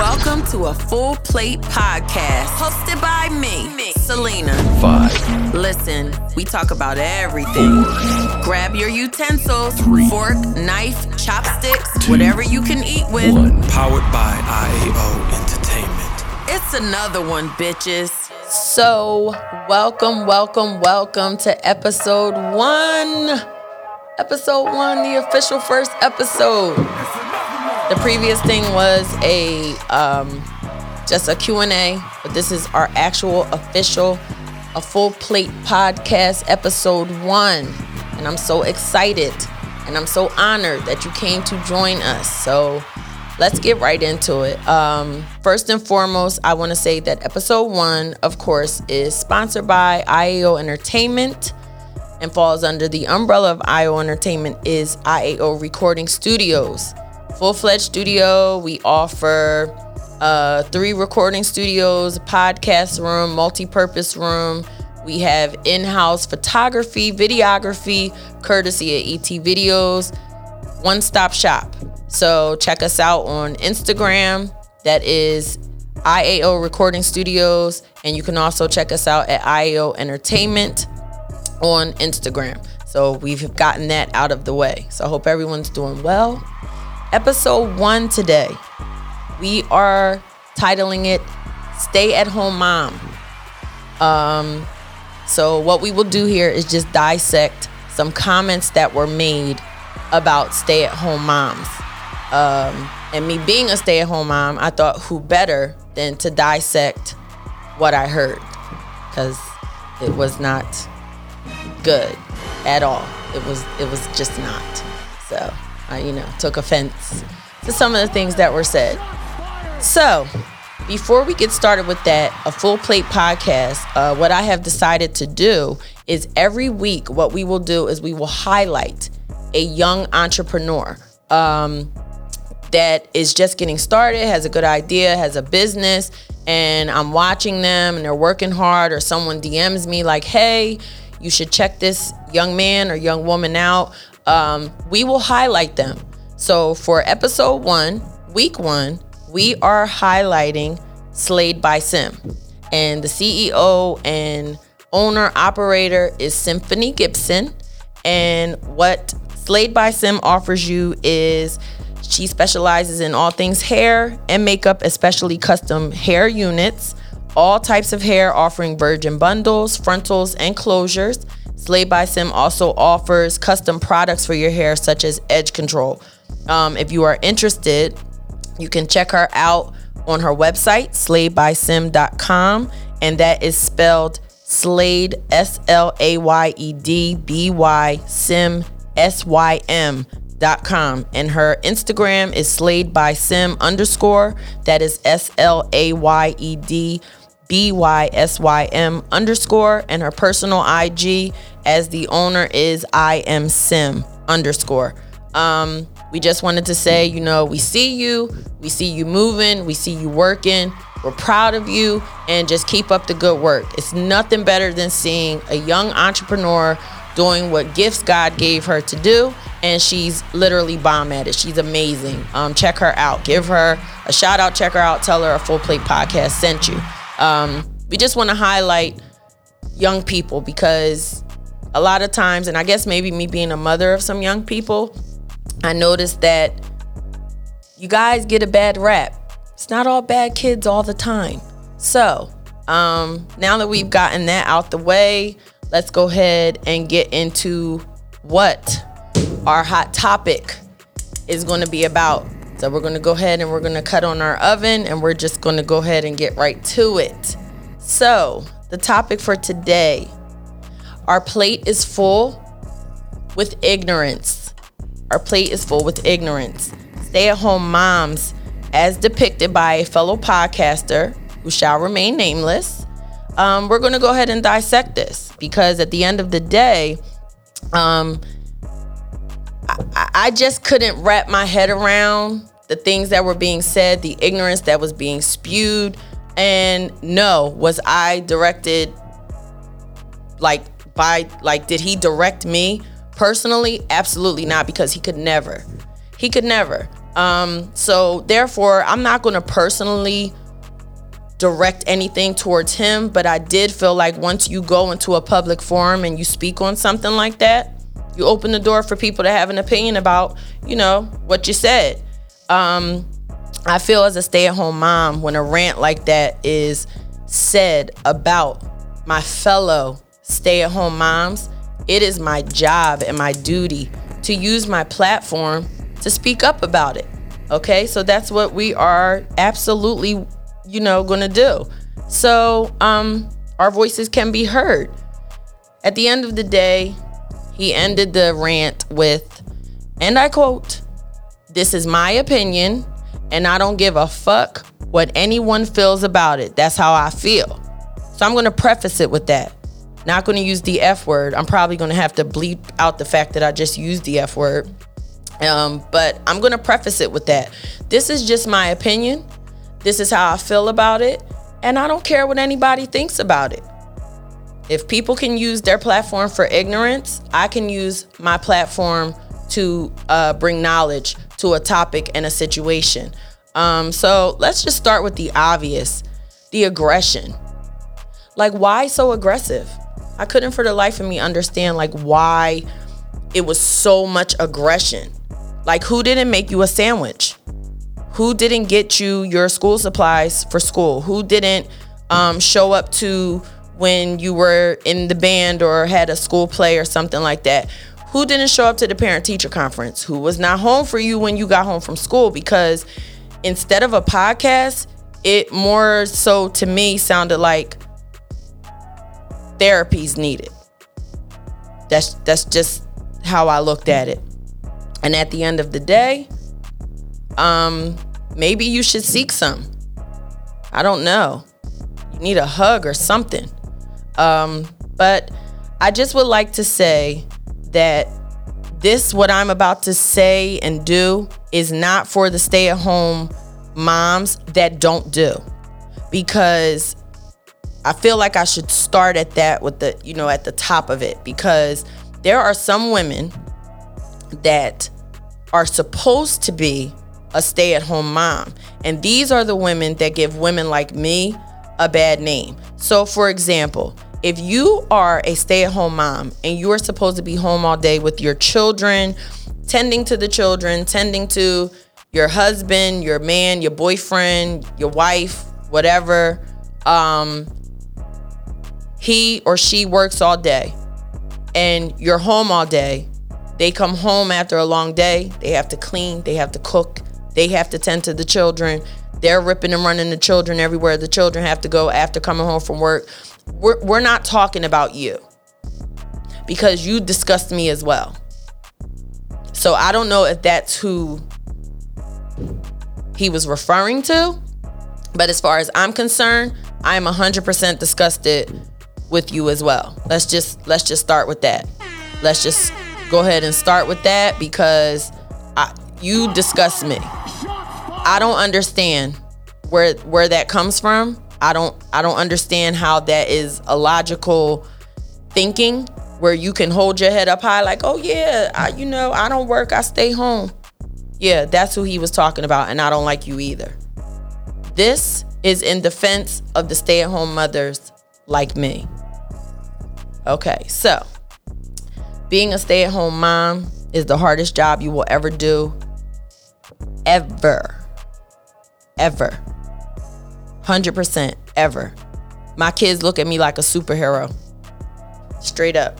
Welcome to a full plate podcast hosted by me, Selena. Five, Listen, we talk about everything. Grab your utensils, Three. fork, knife, chopsticks, Two. whatever you can eat with. one. Powered by IAO Entertainment. It's another one, bitches. So, welcome, welcome, welcome to episode one. Episode one, the official first episode. The previous thing was a um, just a Q&A, but this is our actual official a full plate podcast episode 1. And I'm so excited and I'm so honored that you came to join us. So, let's get right into it. Um, first and foremost, I want to say that episode 1, of course, is sponsored by IAO Entertainment and falls under the umbrella of IAO Entertainment is IAO Recording Studios. Full-fledged studio. We offer uh, three recording studios, podcast room, multi-purpose room. We have in-house photography, videography, courtesy of ET Videos. One-stop shop. So check us out on Instagram. That is IAO Recording Studios, and you can also check us out at IAO Entertainment on Instagram. So we've gotten that out of the way. So I hope everyone's doing well. Episode one today, we are titling it Stay at Home Mom. Um, so what we will do here is just dissect some comments that were made about stay at home moms. Um, and me being a stay at home mom, I thought who better than to dissect what I heard because it was not good at all. It was it was just not. So I you know took offense to some of the things that were said. So before we get started with that, a full plate podcast, uh, what I have decided to do is every week what we will do is we will highlight a young entrepreneur. Um, that is just getting started, has a good idea, has a business, and I'm watching them and they're working hard, or someone DMs me like, hey, you should check this young man or young woman out. Um, we will highlight them. So for episode one, week one, we are highlighting Slayed by Sim. And the CEO and owner operator is Symphony Gibson. And what Slayed by Sim offers you is she specializes in all things hair and makeup, especially custom hair units, all types of hair, offering virgin bundles, frontals, and closures. Slay by Sim also offers custom products for your hair, such as edge control. Um, if you are interested, you can check her out on her website, slayedbysym.com, and that is spelled Slade, S L A Y E D B Y Sim, S Y M dot com and her instagram is slayed by sim underscore that is s-l-a-y-e-d b-y-s-y-m underscore and her personal ig as the owner is i am sim underscore um we just wanted to say you know we see you we see you moving we see you working we're proud of you and just keep up the good work it's nothing better than seeing a young entrepreneur doing what gifts God gave her to do, and she's literally bomb at it. She's amazing. Um, check her out. Give her a shout out. Check her out. Tell her a full plate podcast sent you. Um, we just want to highlight young people because a lot of times, and I guess maybe me being a mother of some young people, I noticed that you guys get a bad rap. It's not all bad kids all the time. So, um, now that we've gotten that out the way, let's go ahead and get into what our hot topic is going to be about. So we're to go ahead and we're to cut on our oven and we're just to go ahead and get right to it. So, the topic for today our plate is full with ignorance. Our plate is full with ignorance. Stay at home moms, as depicted by a fellow podcaster who shall remain nameless, um, we're going to go ahead and dissect this because at the end of the day, um, I, I just couldn't wrap my head around the things that were being said, the ignorance that was being spewed. And no, was I directed like by, like, did he direct me personally? Absolutely not, because he could never. He could never. Um, so therefore, I'm not going to personally direct anything towards him, but I did feel like once you go into a public forum and you speak on something like that, you open the door for people to have an opinion about, you know, what you said. Um, I feel as a stay-at-home mom when a rant like that is said about my fellow stay-at-home moms, it is my job and my duty to use my platform to speak up about it. Okay? So that's what we are absolutely, you know, to do. So, um our voices can be heard. At the end of the day, he ended the rant with, and I quote, This is my opinion, and I don't give a fuck what anyone feels about it. That's how I feel. So I'm gonna preface it with that. Not gonna use the F word. I'm probably gonna have to bleep out the fact that I just used the F word. Um, but I'm gonna preface it with that. This is just my opinion. This is how I feel about it. And I don't care what anybody thinks about it. If people can use their platform for ignorance, I can use my platform to uh, bring knowledge to a topic and a situation. Um, so let's just start with the obvious the aggression. Like, why so aggressive? I couldn't for the life of me understand, like, why it was so much aggression. Like, who didn't make you a sandwich? Who didn't get you your school supplies for school? Who didn't um, show up to when you were in the band or had a school play or something like that? Who didn't show up to the parent teacher conference? Who was not home for you when you got home from school? Because instead of a podcast, it more so to me sounded like therapy's needed. That's that's just how I looked at it. And at the end of the day, um maybe you should seek some. I don't know. You need a hug or something. Um, but I just would like to say that this, what I'm about to say and do, is not for the stay at home moms that don't do. Because I feel like I should start at that with the, you know, at the top of it. Because there are some women that are supposed to be a stay at home mom. And these are the women that give women like me a bad name. So, for example, if you are a stay at home mom and you are supposed to be home all day with your children, tending to the children, tending to your husband, your man, your boyfriend, your wife, whatever, um, he or she works all day and you're home all day. They come home after a long day. They have to clean, they have to cook, they have to tend to the children. They're ripping and running the children everywhere the children have to go after coming home from work we're, we're not talking about you because you disgust me as well. So I don't know if that's who he was referring to, but as far as I'm concerned, I'm 100% disgusted with you as well. Let's just let's just start with that. Let's just go ahead and start with that because I, you disgust me. I don't understand where where that comes from I don't I don't understand how that is a logical thinking where you can hold your head up high like, "Oh yeah, I, you know, I don't work, I stay home." Yeah, that's who he was talking about and I don't like you either. This is in defense of the stay-at-home mothers like me. Okay, so being a stay-at-home mom is the hardest job you will ever do ever. Ever. 100% ever. My kids look at me like a superhero. Straight up.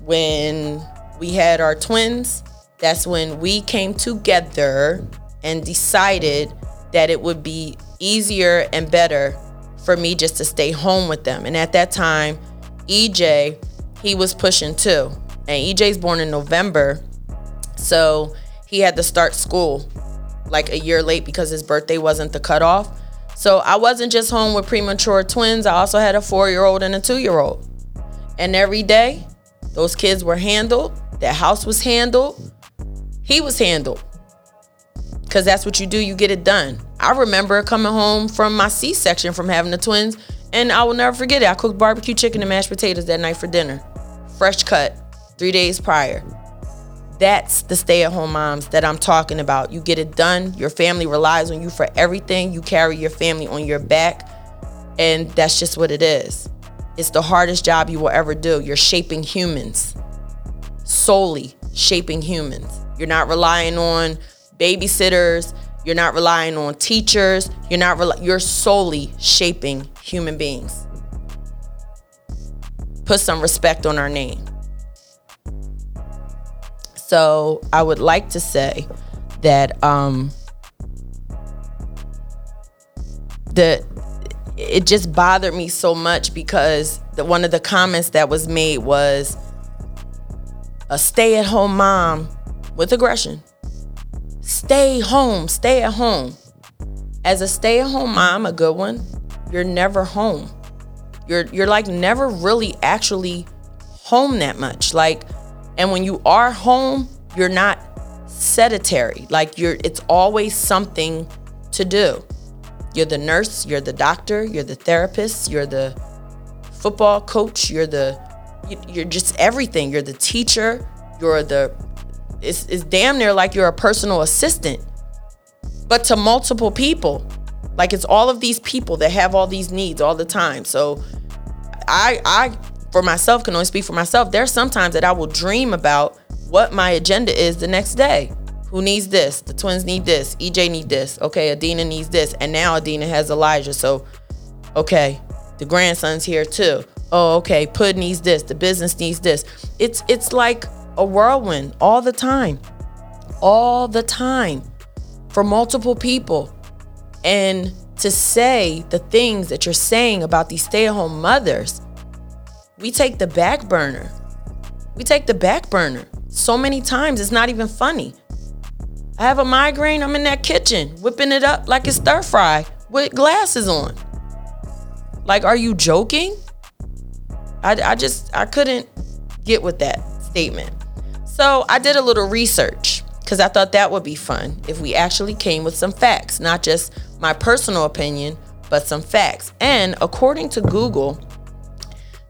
When we had our twins, that's when we came together and decided that it would be easier and better for me just to stay home with them. And at that time, EJ, he was pushing two. And EJ's born in November. So he had to start school like a year late because his birthday wasn't the cutoff. So I wasn't just home with premature twins, I also had a four year old and a two year old. And every day, those kids were handled, that house was handled, he was handled. Because that's what you do, you get it done. I remember coming home from my C section from having the twins, and I will never forget it. I cooked barbecue chicken and mashed potatoes that night for dinner, fresh cut, three days prior. That's the stay at home moms that I'm talking about. You get it done. Your family relies on you for everything. You carry your family on your back. And that's just what it is. It's the hardest job you will ever do. You're shaping humans, solely shaping humans. You're not relying on babysitters. You're not relying on teachers. You're not rel- you're solely shaping human beings. Put some respect on our name. So I would like to say that um that it just bothered me so much because the, one of the comments that was made was a stay-at-home mom with aggression. Stay home, stay at home. As a stay-at-home mom, a good one, you're never home. You're you're like never really actually home that much. Like and when you are home, you're not sedentary. Like you're it's always something to do. You're the nurse, you're the doctor, you're the therapist, you're the football coach, you're the you're just everything. You're the teacher, you're the it's, it's damn near like you're a personal assistant, but to multiple people. Like it's all of these people that have all these needs all the time. So I I for myself can only speak for myself. There's sometimes that I will dream about what my agenda is the next day. Who needs this? The twins need this. EJ need this. Okay, Adina needs this. And now Adina has Elijah. So okay, the grandson's here too. Oh, okay, Pud needs this. The business needs this. It's it's like a whirlwind all the time. All the time for multiple people. And to say the things that you're saying about these stay-at-home mothers, we take the back burner. We take the back burner. So many times it's not even funny. I have a migraine, I'm in that kitchen whipping it up like it's stir fry with glasses on. Like, are you joking? I, I just, I couldn't get with that statement. So I did a little research because I thought that would be fun if we actually came with some facts, not just my personal opinion, but some facts. And according to Google,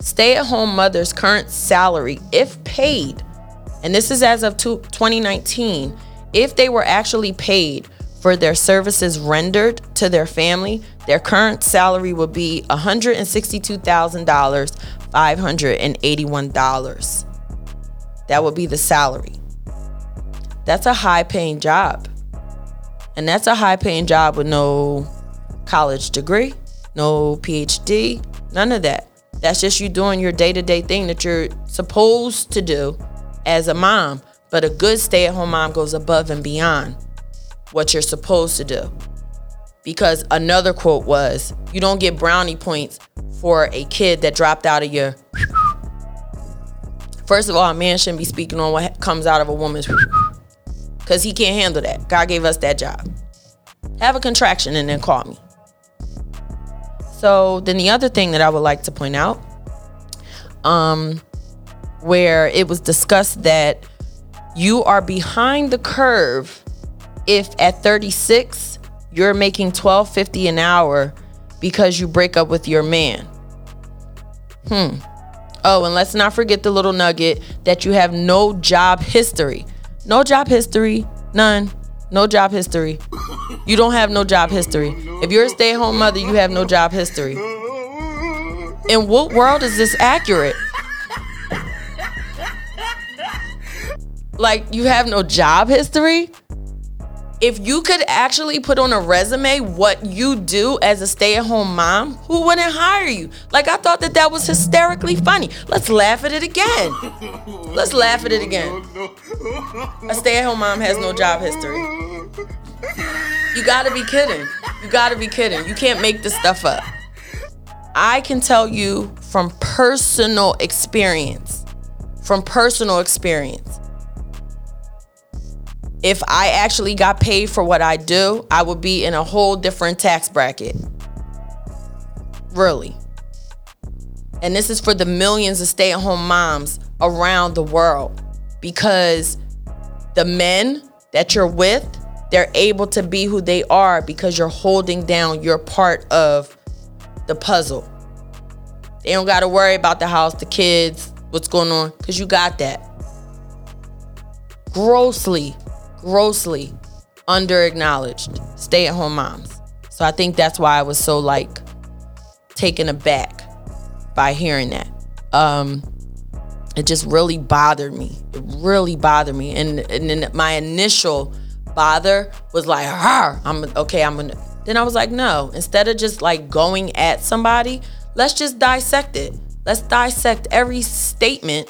stay at home mother's current salary, if paid, and this is as of 2019, if they were actually paid for their services rendered to their family, their current salary would be $162,000, $581. That would be the salary. That's a high paying job. And that's a high paying job with no college degree, no PhD, none of that. That's just you doing your day to day thing that you're supposed to do as a mom. But a good stay at home mom goes above and beyond what you're supposed to do. Because another quote was, you don't get brownie points for a kid that dropped out of your. First of all, a man shouldn't be speaking on what comes out of a woman's. Because he can't handle that. God gave us that job. Have a contraction and then call me. So then the other thing that I would like to point out, um, where it was discussed that you are behind the curve if at 36 you're making 12.50 an hour because you break up with your man. Hmm. Oh, and let's not forget the little nugget that you have no job history. No job history, none. No job history. You don't have no job history. If you're a stay at home mother, you have no job history. In what world is this accurate? Like, you have no job history? If you could actually put on a resume what you do as a stay at home mom, who wouldn't hire you? Like, I thought that that was hysterically funny. Let's laugh at it again. Let's laugh at it again. A stay at home mom has no job history. You gotta be kidding. You gotta be kidding. You can't make this stuff up. I can tell you from personal experience, from personal experience, if I actually got paid for what I do, I would be in a whole different tax bracket. Really. And this is for the millions of stay at home moms around the world because the men that you're with, they're able to be who they are because you're holding down your part of the puzzle. They don't got to worry about the house, the kids, what's going on, because you got that. grossly, grossly under acknowledged stay at home moms. So I think that's why I was so like taken aback by hearing that. Um, it just really bothered me. It really bothered me. And and then my initial bother was like, "Her, I'm okay, I'm gonna then I was like, no, instead of just like going at somebody, let's just dissect it. Let's dissect every statement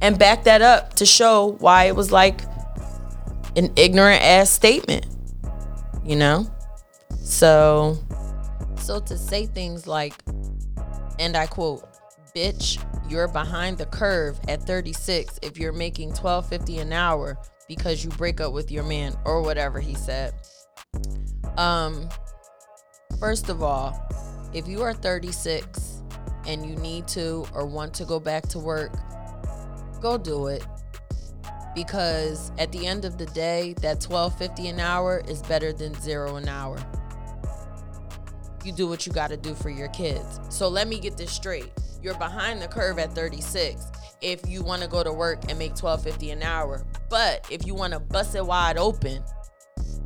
and back that up to show why it was like an ignorant ass statement. You know? So so to say things like and I quote, bitch, you're behind the curve at 36 if you're making 12.50 an hour because you break up with your man or whatever he said. Um first of all, if you are 36 and you need to or want to go back to work, go do it. Because at the end of the day, that 12.50 an hour is better than 0 an hour. You do what you got to do for your kids. So let me get this straight. You're behind the curve at 36 if you want to go to work and make 12.50 an hour. But if you want to bust it wide open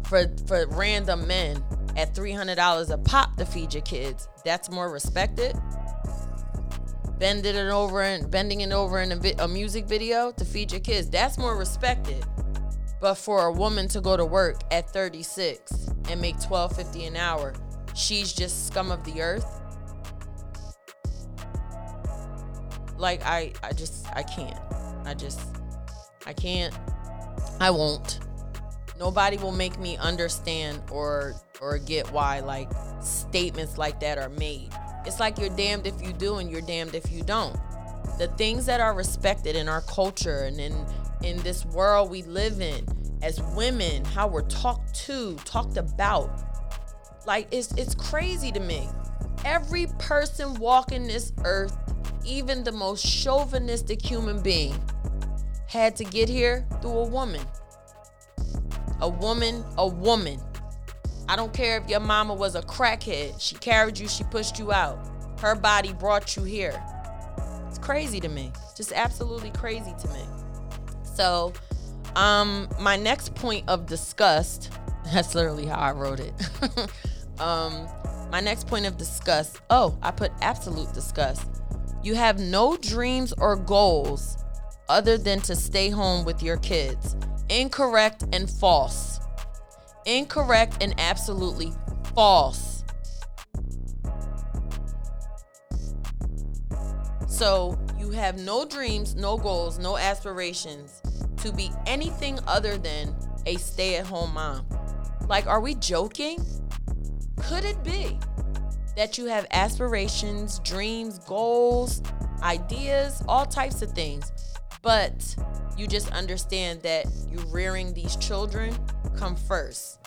for for random men at $300 a pop to feed your kids, that's more respected bending it over and bending it over in a, vi- a music video to feed your kids. That's more respected. But for a woman to go to work at 36 and make 12.50 an hour, she's just scum of the earth. Like I I just I can't. I just I can't. I won't. Nobody will make me understand or or get why like statements like that are made. It's like you're damned if you do and you're damned if you don't. The things that are respected in our culture and in in this world we live in as women, how we're talked to, talked about. Like it's it's crazy to me. Every person walking this earth, even the most chauvinistic human being, had to get here through a woman. A woman, a woman. I don't care if your mama was a crackhead. She carried you, she pushed you out. Her body brought you here. It's crazy to me. Just absolutely crazy to me. So, um, my next point of disgust, that's literally how I wrote it. um, my next point of disgust, oh, I put absolute disgust. You have no dreams or goals other than to stay home with your kids. Incorrect and false. Incorrect and absolutely false. So you have no dreams, no goals, no aspirations to be anything other than a stay at home mom. Like, are we joking? Could it be that you have aspirations, dreams, goals, ideas, all types of things, but you just understand that you rearing these children come first.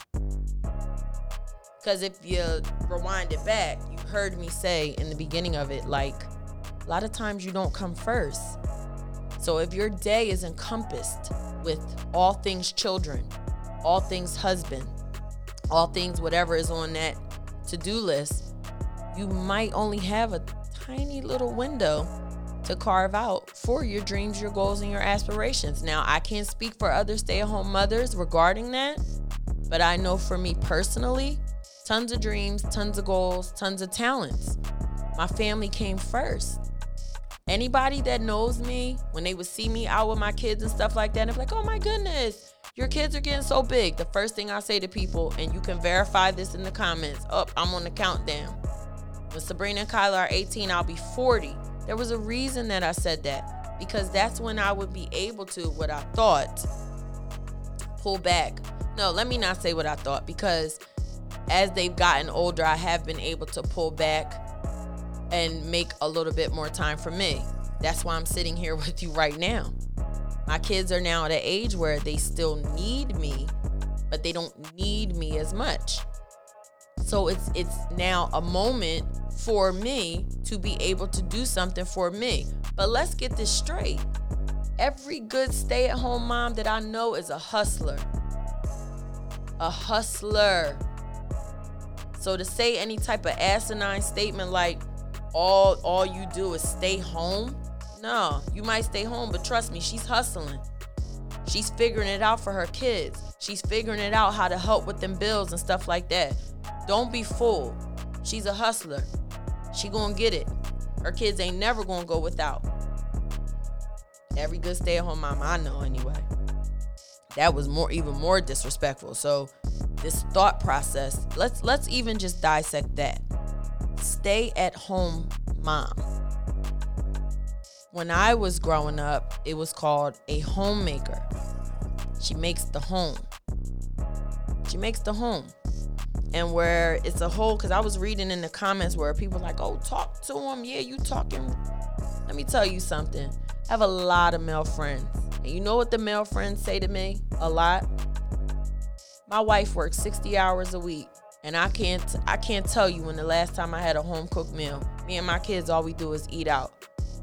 Because if you rewind it back, you heard me say in the beginning of it, like, a lot of times you don't come first. So if your day is encompassed with all things children, all things husband, all things whatever is on that to do list, you might only have a tiny little window to carve out for your dreams, your goals, and your aspirations. Now, I can't speak for other stay at home mothers regarding that, but I know for me personally, tons of dreams, tons of goals, tons of talents. My family came first. Anybody that knows me, when they would see me out with my kids and stuff like that, they're like, oh my goodness, your kids are getting so big. The first thing I say to people, and you can verify this in the comments, up, oh, I'm on the countdown. When Sabrina and Kyla are 18, I'll be 40. There was a reason that I said that because that's when I would be able to, what I thought, pull back. No, let me not say what I thought because as they've gotten older, I have been able to pull back and make a little bit more time for me. That's why I'm sitting here with you right now. My kids are now at an age where they still need me, but they don't need me as much. So it's it's now a moment for me to be able to do something for me. But let's get this straight. Every good stay-at-home mom that I know is a hustler. A hustler. So to say any type of asinine statement like all all you do is stay home, no, you might stay home, but trust me, she's hustling. She's figuring it out for her kids. She's figuring it out how to help with them bills and stuff like that. Don't be fooled. She's a hustler. She gonna get it. Her kids ain't never gonna go without. Every good stay-at-home mom I know anyway. That was more even more disrespectful. So this thought process, let's let's even just dissect that. Stay at home mom. When I was growing up, it was called a homemaker. She makes the home. She makes the home. And where it's a whole, because I was reading in the comments where people like, oh, talk to him. Yeah, you talking. Let me tell you something. I have a lot of male friends. And you know what the male friends say to me? A lot. My wife works 60 hours a week. And I can't I can't tell you when the last time I had a home cooked meal. Me and my kids all we do is eat out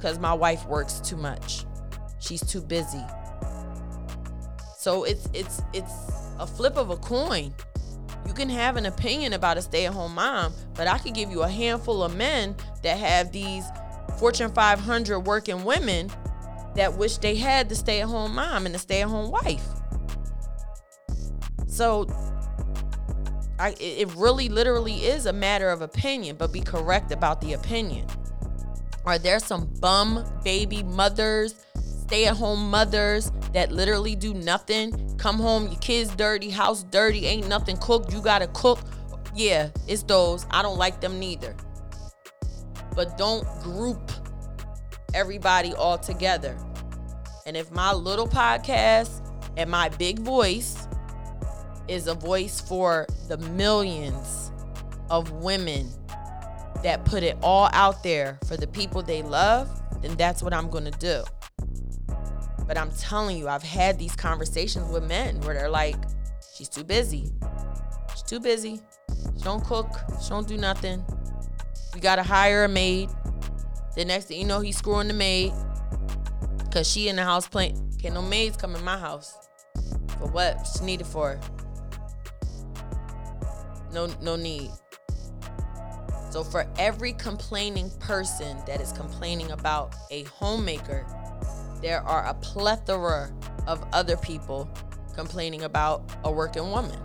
because my wife works too much. She's too busy. So it's it's it's a flip of a coin. You can have an opinion about a stay-at-home mom, but I could give you a handful of men that have these Fortune 500 working women that wish they had the stay-at-home mom and the stay-at-home wife. So I, it really literally is a matter of opinion, but be correct about the opinion. Are there some bum baby mothers, stay at home mothers that literally do nothing? Come home, your kids dirty, house dirty, ain't nothing cooked, you gotta cook. Yeah, it's those. I don't like them neither. But don't group everybody all together. And if my little podcast and my big voice is a voice for the millions of women that put it all out there for the people they love, then that's what I'm going to do. But I'm telling you, I've had these conversations with men where they're like, she's too busy. She's too busy. She don't cook. She don't do nothing. We got to hire a maid. The next thing you know, he's screwing the maid because she in the house playing. Can no maids come in my house? For what? She needed for? No, no need. So for every complaining person that is complaining about a homemaker, there are a plethora of other people complaining about a working woman.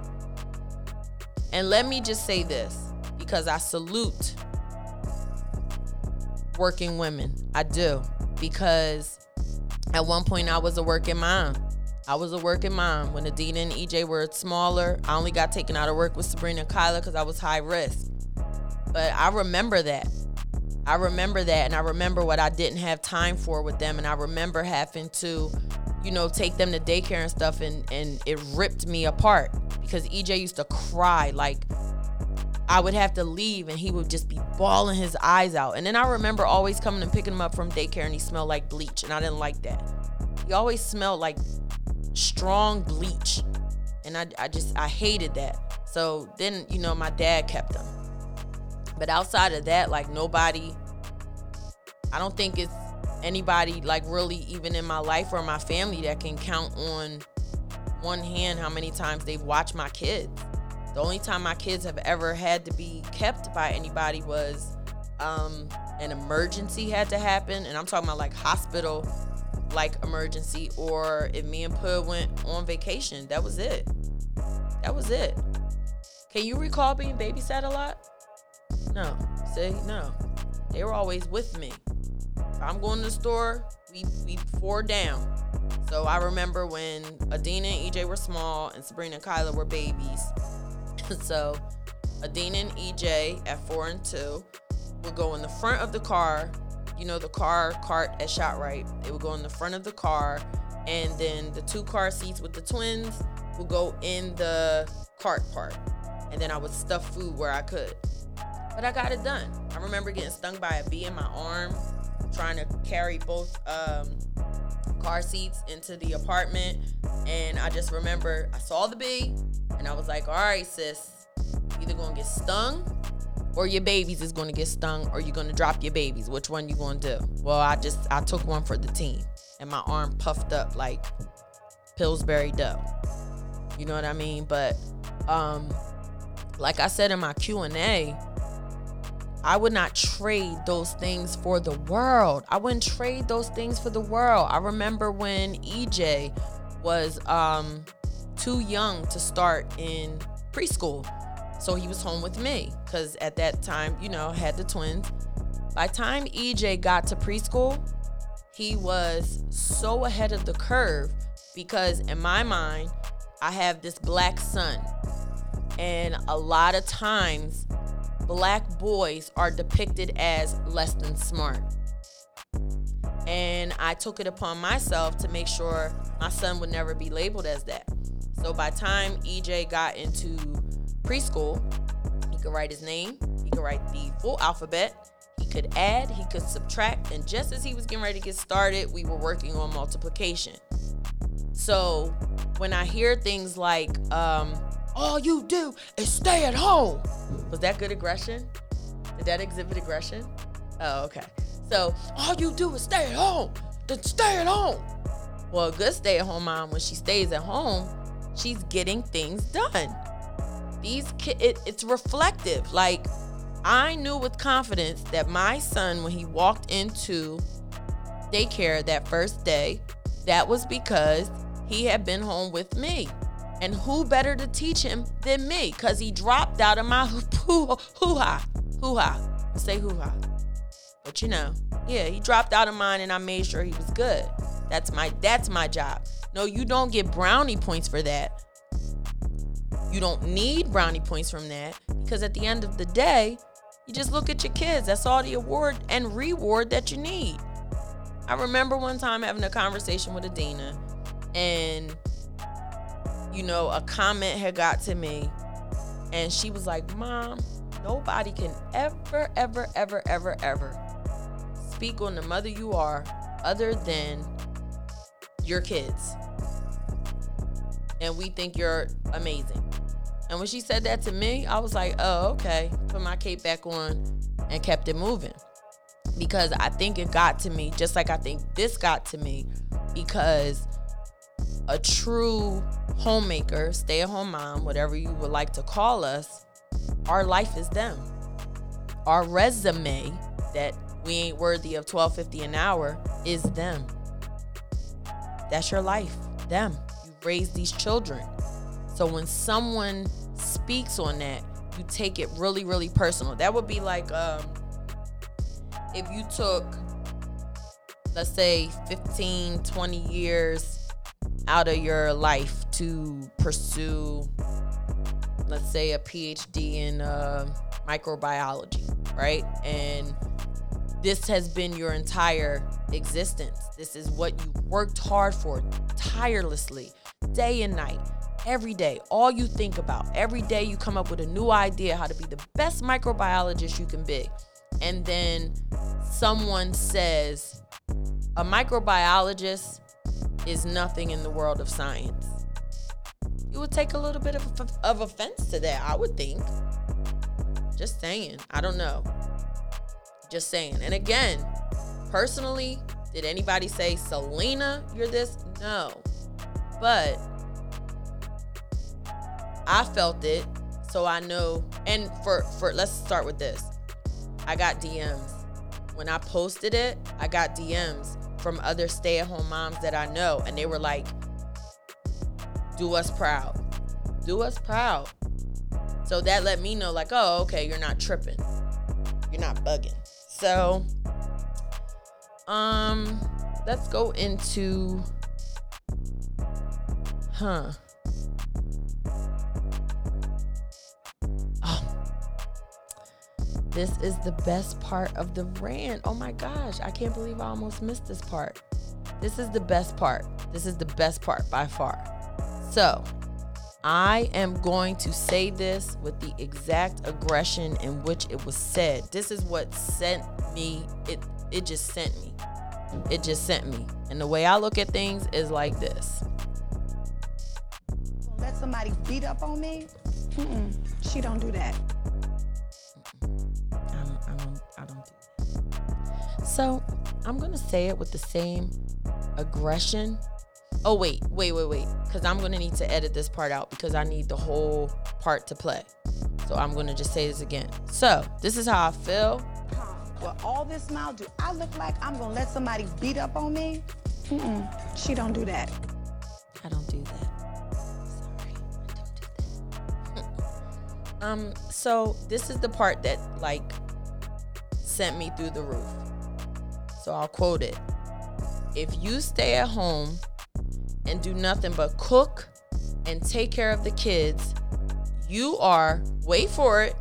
And let me just say this because I salute working women. I do. Because at one point I was a working mom. I was a working mom when Adina and EJ were smaller. I only got taken out of work with Sabrina and Kyla because I was high risk. But I remember that. I remember that. And I remember what I didn't have time for with them. And I remember having to, you know, take them to daycare and stuff. And, and it ripped me apart because EJ used to cry. Like, I would have to leave and he would just be bawling his eyes out. And then I remember always coming and picking him up from daycare and he smelled like bleach. And I didn't like that. He always smelled like strong bleach. And I, I just, I hated that. So then, you know, my dad kept them. But outside of that, like nobody, I don't think it's anybody like really even in my life or my family that can count on one hand how many times they've watched my kids. The only time my kids have ever had to be kept by anybody was um, an emergency had to happen. And I'm talking about like hospital like emergency or if me and Pud went on vacation. That was it. That was it. Can you recall being babysat a lot? No. See, no. They were always with me. If I'm going to the store, we we four down. So I remember when Adina and EJ were small and Sabrina and Kyla were babies. so Adina and EJ at four and two would go in the front of the car you know, the car cart at ShopRite. They would go in the front of the car, and then the two car seats with the twins would go in the cart part. And then I would stuff food where I could. But I got it done. I remember getting stung by a bee in my arm, trying to carry both um, car seats into the apartment. And I just remember I saw the bee, and I was like, all right, sis, either gonna get stung or your babies is to get stung or you're to drop your babies which one you to do well i just i took one for the team and my arm puffed up like pillsbury dough you know what i mean but um like i said in my q&a i would not trade those things for the world i wouldn't trade those things for the world i remember when ej was um, too young to start in preschool. So he was home with me because at that time, you know, had the twins. By time EJ got to preschool, he was so ahead of the curve because in my mind, I have this black son. And a lot of times, black boys are depicted as less than smart. And I took it upon myself to make sure my son would never be labeled as that. So by time EJ got into preschool, he could write his name, he could write the full alphabet, he could add, he could subtract, and just as he was getting ready to get started, we were working on multiplication. So when I hear things like, um, all you do is stay at home, was that good aggression? Did that exhibit aggression? Oh, okay. So all you do is stay at home, then stay at home. Well, a good stay at home mom, when she stays at home, she's getting things done. These kids, it, it's reflective. Like, I knew with confidence that my son, when he walked into daycare that first day, that was because he had been home with me. And who better to teach him than me? Because he dropped out of my hoo ha. Hoo ha. Say hoo ha. But you know, yeah, he dropped out of mine and I made sure he was good. That's my that's my job. No, you don't get brownie points for that. You don't need brownie points from that because at the end of the day, you just look at your kids. That's all the award and reward that you need. I remember one time having a conversation with Adina, and you know, a comment had got to me, and she was like, Mom, nobody can ever, ever, ever, ever, ever speak on the mother you are other than your kids. And we think you're amazing. And when she said that to me, I was like, oh, okay. Put my cape back on and kept it moving. Because I think it got to me, just like I think this got to me, because a true homemaker, stay at home mom, whatever you would like to call us, our life is them. Our resume that we ain't worthy of 1250 an hour is them. That's your life, them. You raise these children. So when someone speaks on that, you take it really, really personal. That would be like um, if you took, let's say, 15, 20 years out of your life to pursue, let's say, a PhD in uh, microbiology, right? And this has been your entire existence. This is what you worked hard for tirelessly, day and night every day, all you think about. Every day you come up with a new idea how to be the best microbiologist you can be. And then someone says, a microbiologist is nothing in the world of science. You would take a little bit of, of offense to that, I would think. Just saying. I don't know. Just saying. And again, personally, did anybody say, Selena, you're this? No. But I felt it, so I know. And for for let's start with this. I got DMs. When I posted it, I got DMs from other stay-at-home moms that I know and they were like do us proud. Do us proud. So that let me know like, "Oh, okay, you're not tripping. You're not bugging." So um let's go into huh This is the best part of the rant. Oh my gosh, I can't believe I almost missed this part. This is the best part. This is the best part by far. So, I am going to say this with the exact aggression in which it was said. This is what sent me, it it just sent me. It just sent me. And the way I look at things is like this. Let somebody beat up on me? Mm-mm, she don't do that. So I'm gonna say it with the same aggression. Oh wait, wait, wait, wait, because I'm gonna need to edit this part out because I need the whole part to play. So I'm gonna just say this again. So this is how I feel. Well, all this mouth, do I look like I'm gonna let somebody beat up on me? Mm-mm, she don't do that. I don't do that. Sorry, I don't do that. um, so this is the part that like sent me through the roof. So I'll quote it. If you stay at home and do nothing but cook and take care of the kids, you are, wait for it,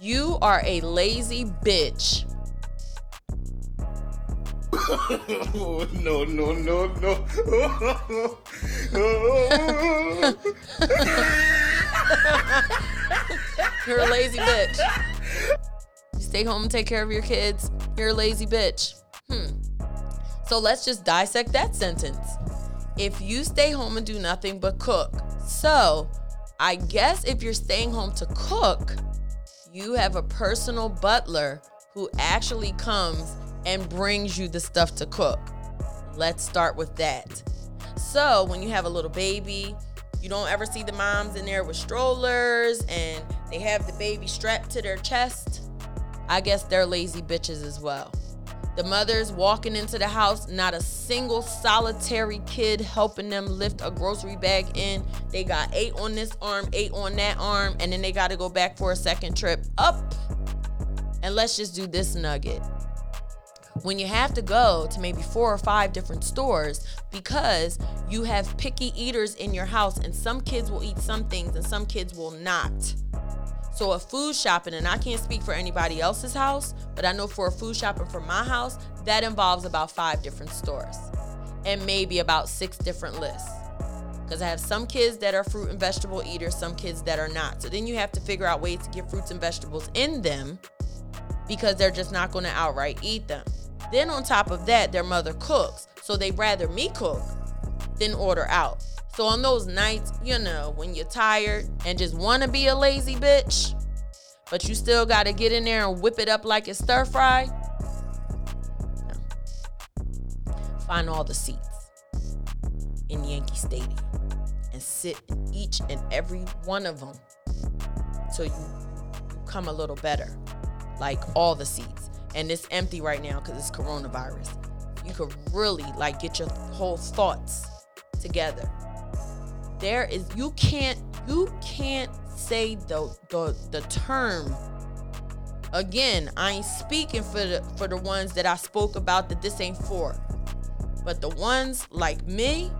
you are a lazy bitch. no, no, no, no. You're a lazy bitch. You stay home and take care of your kids. You're a lazy bitch. Hmm. So let's just dissect that sentence. If you stay home and do nothing but cook. So I guess if you're staying home to cook, you have a personal butler who actually comes and brings you the stuff to cook. Let's start with that. So when you have a little baby, you don't ever see the moms in there with strollers and they have the baby strapped to their chest. I guess they're lazy bitches as well. The mothers walking into the house, not a single solitary kid helping them lift a grocery bag in. They got eight on this arm, eight on that arm, and then they got to go back for a second trip up. And let's just do this nugget when you have to go to maybe four or five different stores because you have picky eaters in your house and some kids will eat some things and some kids will not. So a food shopping, and I can't speak for anybody else's house, but I know for a food shopping for my house, that involves about five different stores and maybe about six different lists. Because I have some kids that are fruit and vegetable eaters, some kids that are not. So then you have to figure out ways to get fruits and vegetables in them because they're just not going to outright eat them. Then on top of that, their mother cooks. So they rather me cook than order out. So on those nights, you know, when you're tired and just want to be a lazy bitch, but you still got to get in there and whip it up like it's stir fry. Find all the seats in Yankee Stadium and sit in each and every one of them you, you come a little better. Like all the seats and it's empty right now because it's coronavirus. You could really like get your whole thoughts together. There is you can't you can't say the the the term again i ain't speaking for the for the ones that i spoke about that this ain't for but the ones like me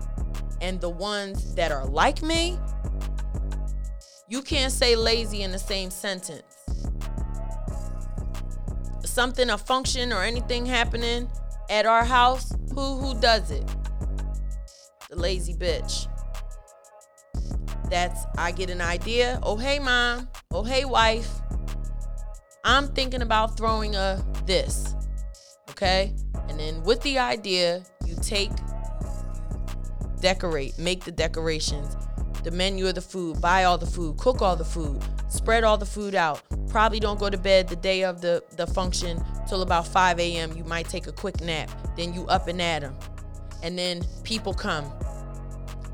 and the ones that are like me you can't say lazy in the same sentence something, a function or anything happening at our house, who who does it? The lazy bitch. That's I get an idea. Oh hey mom. Oh hey wife. I'm thinking about throwing a this. Okay? And then with the idea, you take decorate, make the decorations, the menu of the food, buy all the food, cook all the food, spread all the food out, probably don't go to bed the day of the, the function till about 5 a.m. You might take a quick nap. Then you up and at them. And then people come.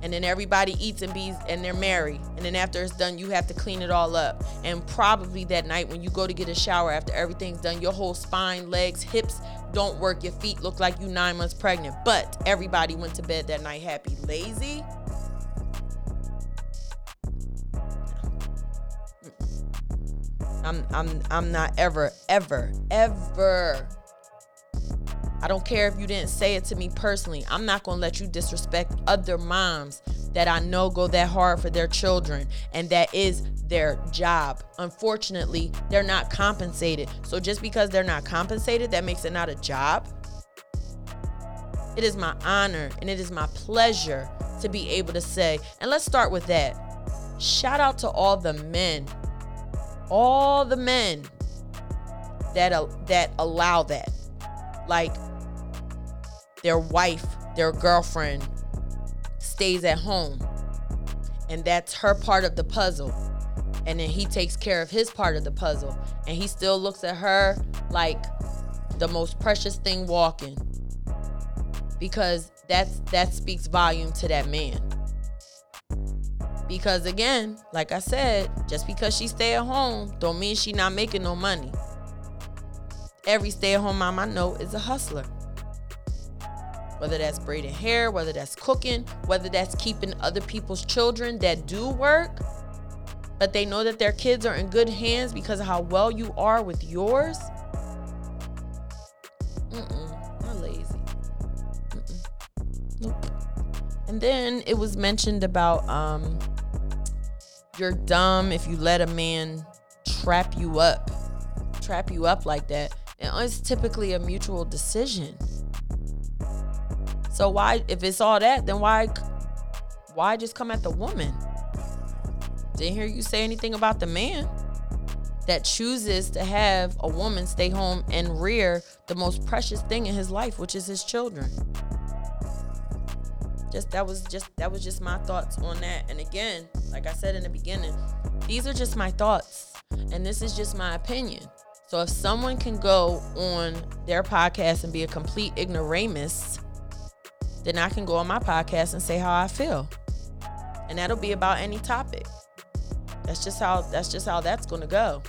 And then everybody eats and bees and they're merry. And then after it's done, you have to clean it all up. And probably that night when you go to get a shower after everything's done, your whole spine, legs, hips don't work. Your feet look like you nine months pregnant. But everybody went to bed that night happy. Lazy? Mm. I'm I'm I'm not ever ever ever I don't care if you didn't say it to me personally. I'm not going to let you disrespect other moms that I know go that hard for their children and that is their job. Unfortunately, they're not compensated. So just because they're not compensated, that makes it not a job. It is my honor and it is my pleasure to be able to say, and let's start with that. Shout out to all the men all the men that uh, that allow that like their wife their girlfriend stays at home. And that's her part of the puzzle. And then he takes care of his part of the puzzle. And he still looks at her like the most precious thing walking. Because that's that speaks volume to that man. Because again, like I said, just because she stay at home don't mean she not making no money. Every stay at home mom I know is a hustler. Whether that's braiding hair, whether that's cooking, whether that's keeping other people's children that do work, but they know that their kids are in good hands because of how well you are with yours. Mm-mm, not lazy. Mm-mm. Nope. And then it was mentioned about um, you're dumb if you let a man trap you up, trap you up like that. And it's typically a mutual decision. So why, if it's all that, then why, why just come at the woman? Didn't hear you say anything about the man that chooses to have a woman stay home and rear the most precious thing in his life, which is his children. Just that was just that was just my thoughts on that. And again, like I said in the beginning, these are just my thoughts and this is just my opinion. So if someone can go on their podcast and be a complete ignoramus, then I can go on my podcast and say how I feel. And that'll be about any topic. That's just how that's just how that's going to go.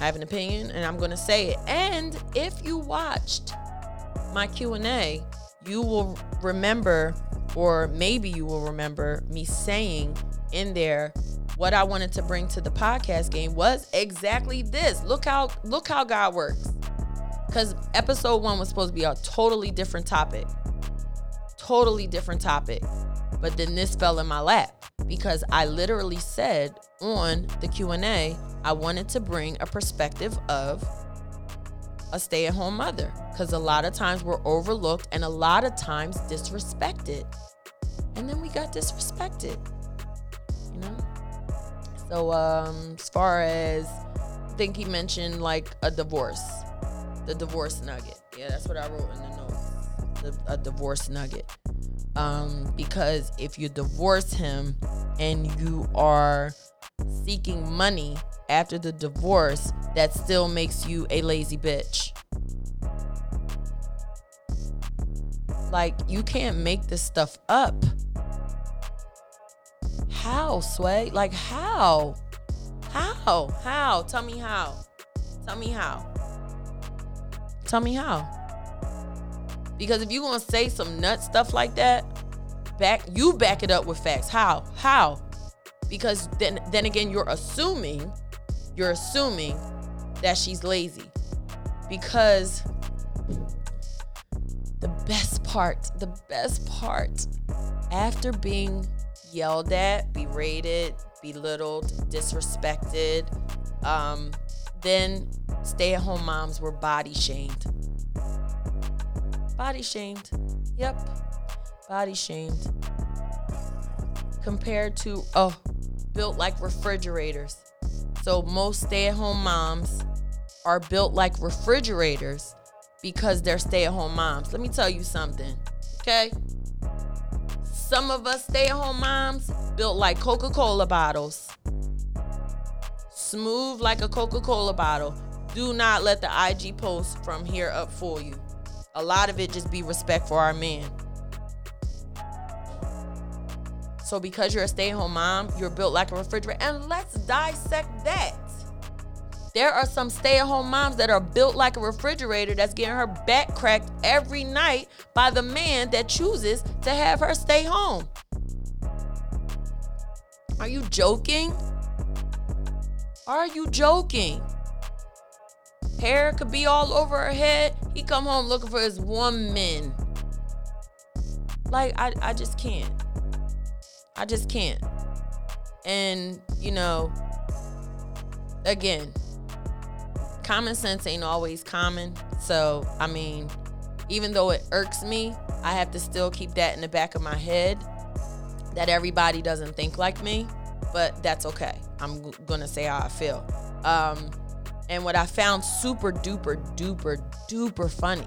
I have an opinion and I'm going to say it. And if you watched my Q&A, you will remember or maybe you will remember me saying in there what I wanted to bring to the podcast game was exactly this. Look how look how God works. Cuz episode 1 was supposed to be a totally different topic. Totally different topic. But then this fell in my lap because I literally said on the Q&A I wanted to bring a perspective of a stay-at-home mother cuz a lot of times we're overlooked and a lot of times disrespected. And then we got disrespected. You know? So um as far as I think he mentioned like a divorce. The divorce nugget. Yeah, that's what I wrote in the notes. The, a divorce nugget. Um, because if you divorce him and you are seeking money after the divorce, that still makes you a lazy bitch. Like, you can't make this stuff up. How, Sway? Like, how? How? How? Tell me how. Tell me how. Tell me how. Because if you're gonna say some nut stuff like that, back you back it up with facts. How? How? Because then then again, you're assuming, you're assuming that she's lazy. Because the best part, the best part, after being yelled at, berated, belittled, disrespected. Um, then stay at home moms were body shamed. Body shamed. Yep. Body shamed. Compared to, oh, built like refrigerators. So most stay at home moms are built like refrigerators because they're stay at home moms. Let me tell you something, okay? Some of us stay at home moms built like Coca Cola bottles, smooth like a Coca Cola bottle. Do not let the IG post from here up fool you. A lot of it just be respect for our men. So because you're a stay-at-home mom, you're built like a refrigerator. And let's dissect that. There are some stay-at-home moms that are built like a refrigerator that's getting her back cracked every night by the man that chooses to have her stay home. Are you joking? Are you joking? Hair could be all over her head. He come home looking for his woman. Like I, I just can't. I just can't. And you know, again, common sense ain't always common. So I mean, even though it irks me, I have to still keep that in the back of my head that everybody doesn't think like me, but that's okay. I'm gonna say how I feel. Um, and what I found super duper duper duper funny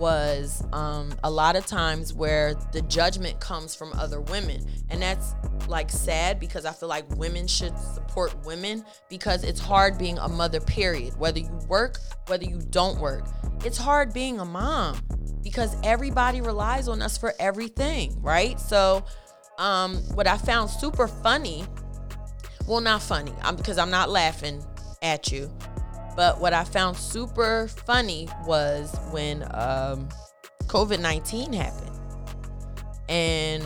was um, a lot of times where the judgment comes from other women. And that's like sad because I feel like women should support women because it's hard being a mother, period. Whether you work, whether you don't work, it's hard being a mom because everybody relies on us for everything, right? So, um, what I found super funny, well, not funny, I'm, because I'm not laughing at you. But what I found super funny was when um, COVID 19 happened. And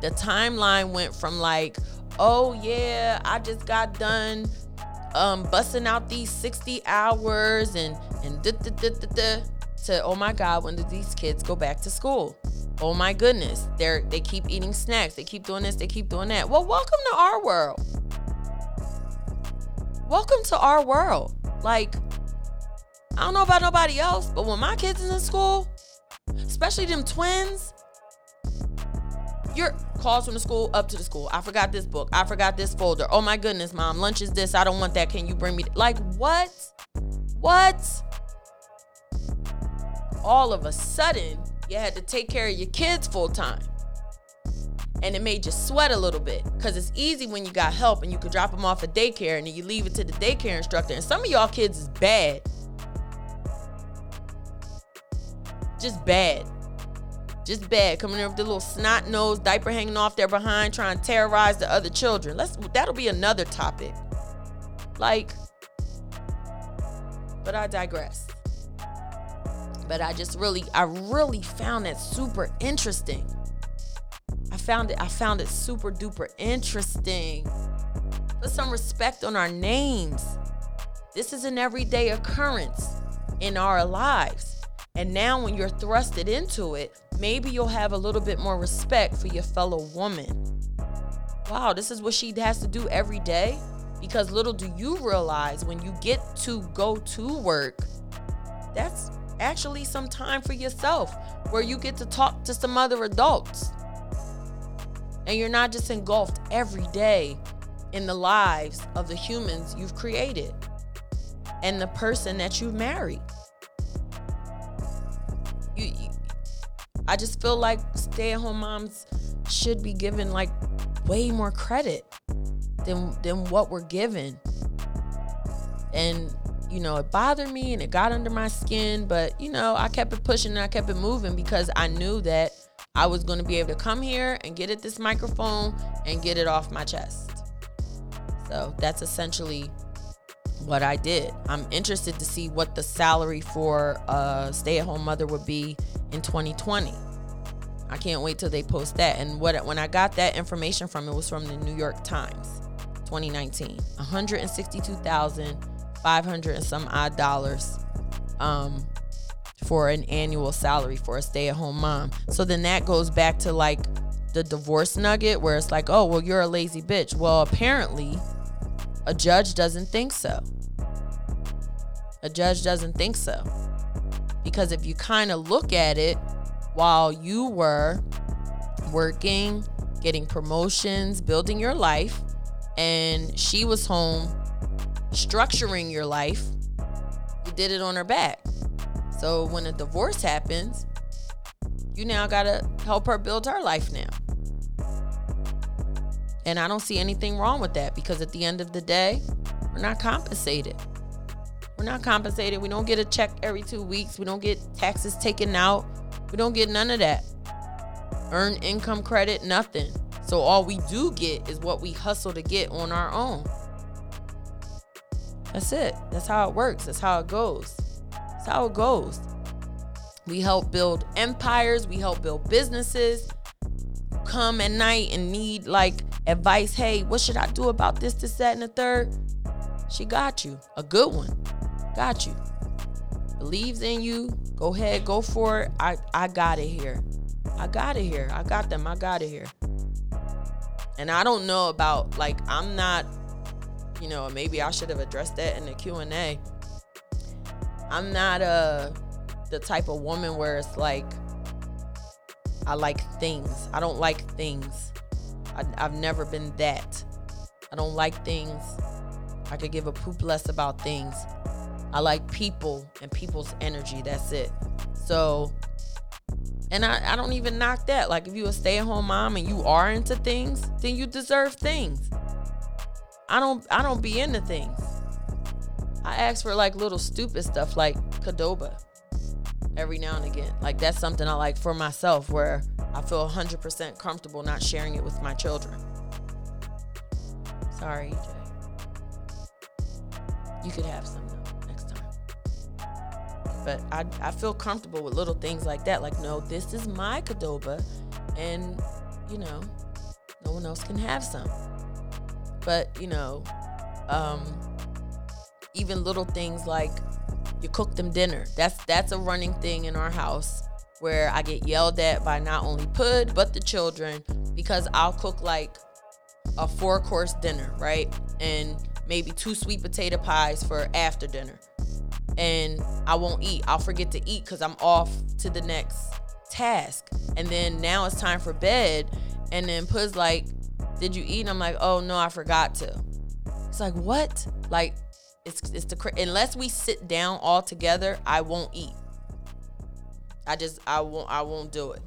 the timeline went from like, oh yeah, I just got done um, busting out these 60 hours and, and da, da, da, da, da, to, oh my God, when do these kids go back to school? Oh my goodness, they're they keep eating snacks, they keep doing this, they keep doing that. Well, welcome to our world. Welcome to our world. Like, I don't know about nobody else, but when my kids is in school, especially them twins, your calls from the school up to the school. I forgot this book. I forgot this folder. Oh my goodness, mom, lunch is this. I don't want that. Can you bring me? Like, what? What? All of a sudden, you had to take care of your kids full time. And it made you sweat a little bit because it's easy when you got help and you could drop them off at daycare and then you leave it to the daycare instructor. And some of y'all kids is bad. Just bad. Just bad. Coming in with the little snot nose, diaper hanging off their behind, trying to terrorize the other children. Let's that'll be another topic. Like, but I digress. But I just really, I really found that super interesting. I found it, I found it super duper interesting. Put some respect on our names. This is an everyday occurrence in our lives. And now, when you're thrusted into it, maybe you'll have a little bit more respect for your fellow woman. Wow, this is what she has to do every day. Because little do you realize when you get to go to work, that's actually some time for yourself where you get to talk to some other adults. And you're not just engulfed every day in the lives of the humans you've created and the person that you've married. You, you I just feel like stay-at-home moms should be given like way more credit than than what we're given. And you know, it bothered me and it got under my skin, but you know, I kept it pushing and I kept it moving because I knew that I was going to be able to come here and get at this microphone and get it off my chest. So that's essentially what I did. I'm interested to see what the salary for a stay at home mother would be in 2020. I can't wait till they post that. And what when I got that information from it was from the New York Times, 2019. 162,500 and some odd dollars um, for an annual salary for a stay-at-home mom. So then that goes back to like the divorce nugget where it's like, "Oh, well you're a lazy bitch." Well, apparently a judge doesn't think so. A judge doesn't think so. Because if you kind of look at it while you were working, getting promotions, building your life, and she was home structuring your life, you did it on her back. So when a divorce happens, you now got to help her build her life now. And I don't see anything wrong with that because at the end of the day, we're not compensated. We're not compensated. We don't get a check every two weeks. We don't get taxes taken out. We don't get none of that. Earn income credit, nothing. So all we do get is what we hustle to get on our own. That's it. That's how it works. That's how it goes. That's how it goes. We help build empires, we help build businesses. come at night and need like advice. Hey, what should I do about this, this, that, and the third? She got you. A good one. Got you. Believes in you. Go ahead, go for it. I, I got it here. I got it here. I got them. I got it here. And I don't know about like I'm not, you know, maybe I should have addressed that in the Q&A. I'm not uh the type of woman where it's like I like things. I don't like things. I, I've never been that. I don't like things. I could give a poop less about things. I like people and people's energy. That's it. So, and I, I don't even knock that. Like, if you a stay at home mom and you are into things, then you deserve things. I don't I don't be into things. I ask for like little stupid stuff like Qdoba every now and again. Like that's something I like for myself where I feel 100% comfortable not sharing it with my children. Sorry, EJ. You could have some though, next time. But I, I feel comfortable with little things like that. Like, no, this is my Qdoba, and you know, no one else can have some. But you know, um, even little things like you cook them dinner. That's that's a running thing in our house where I get yelled at by not only Pud but the children because I'll cook like a four course dinner, right? And maybe two sweet potato pies for after dinner. And I won't eat. I'll forget to eat because I'm off to the next task. And then now it's time for bed. And then Pud's like, Did you eat? And I'm like, Oh no, I forgot to. It's like, What? Like, it's, it's the, unless we sit down all together, I won't eat. I just, I won't, I won't do it.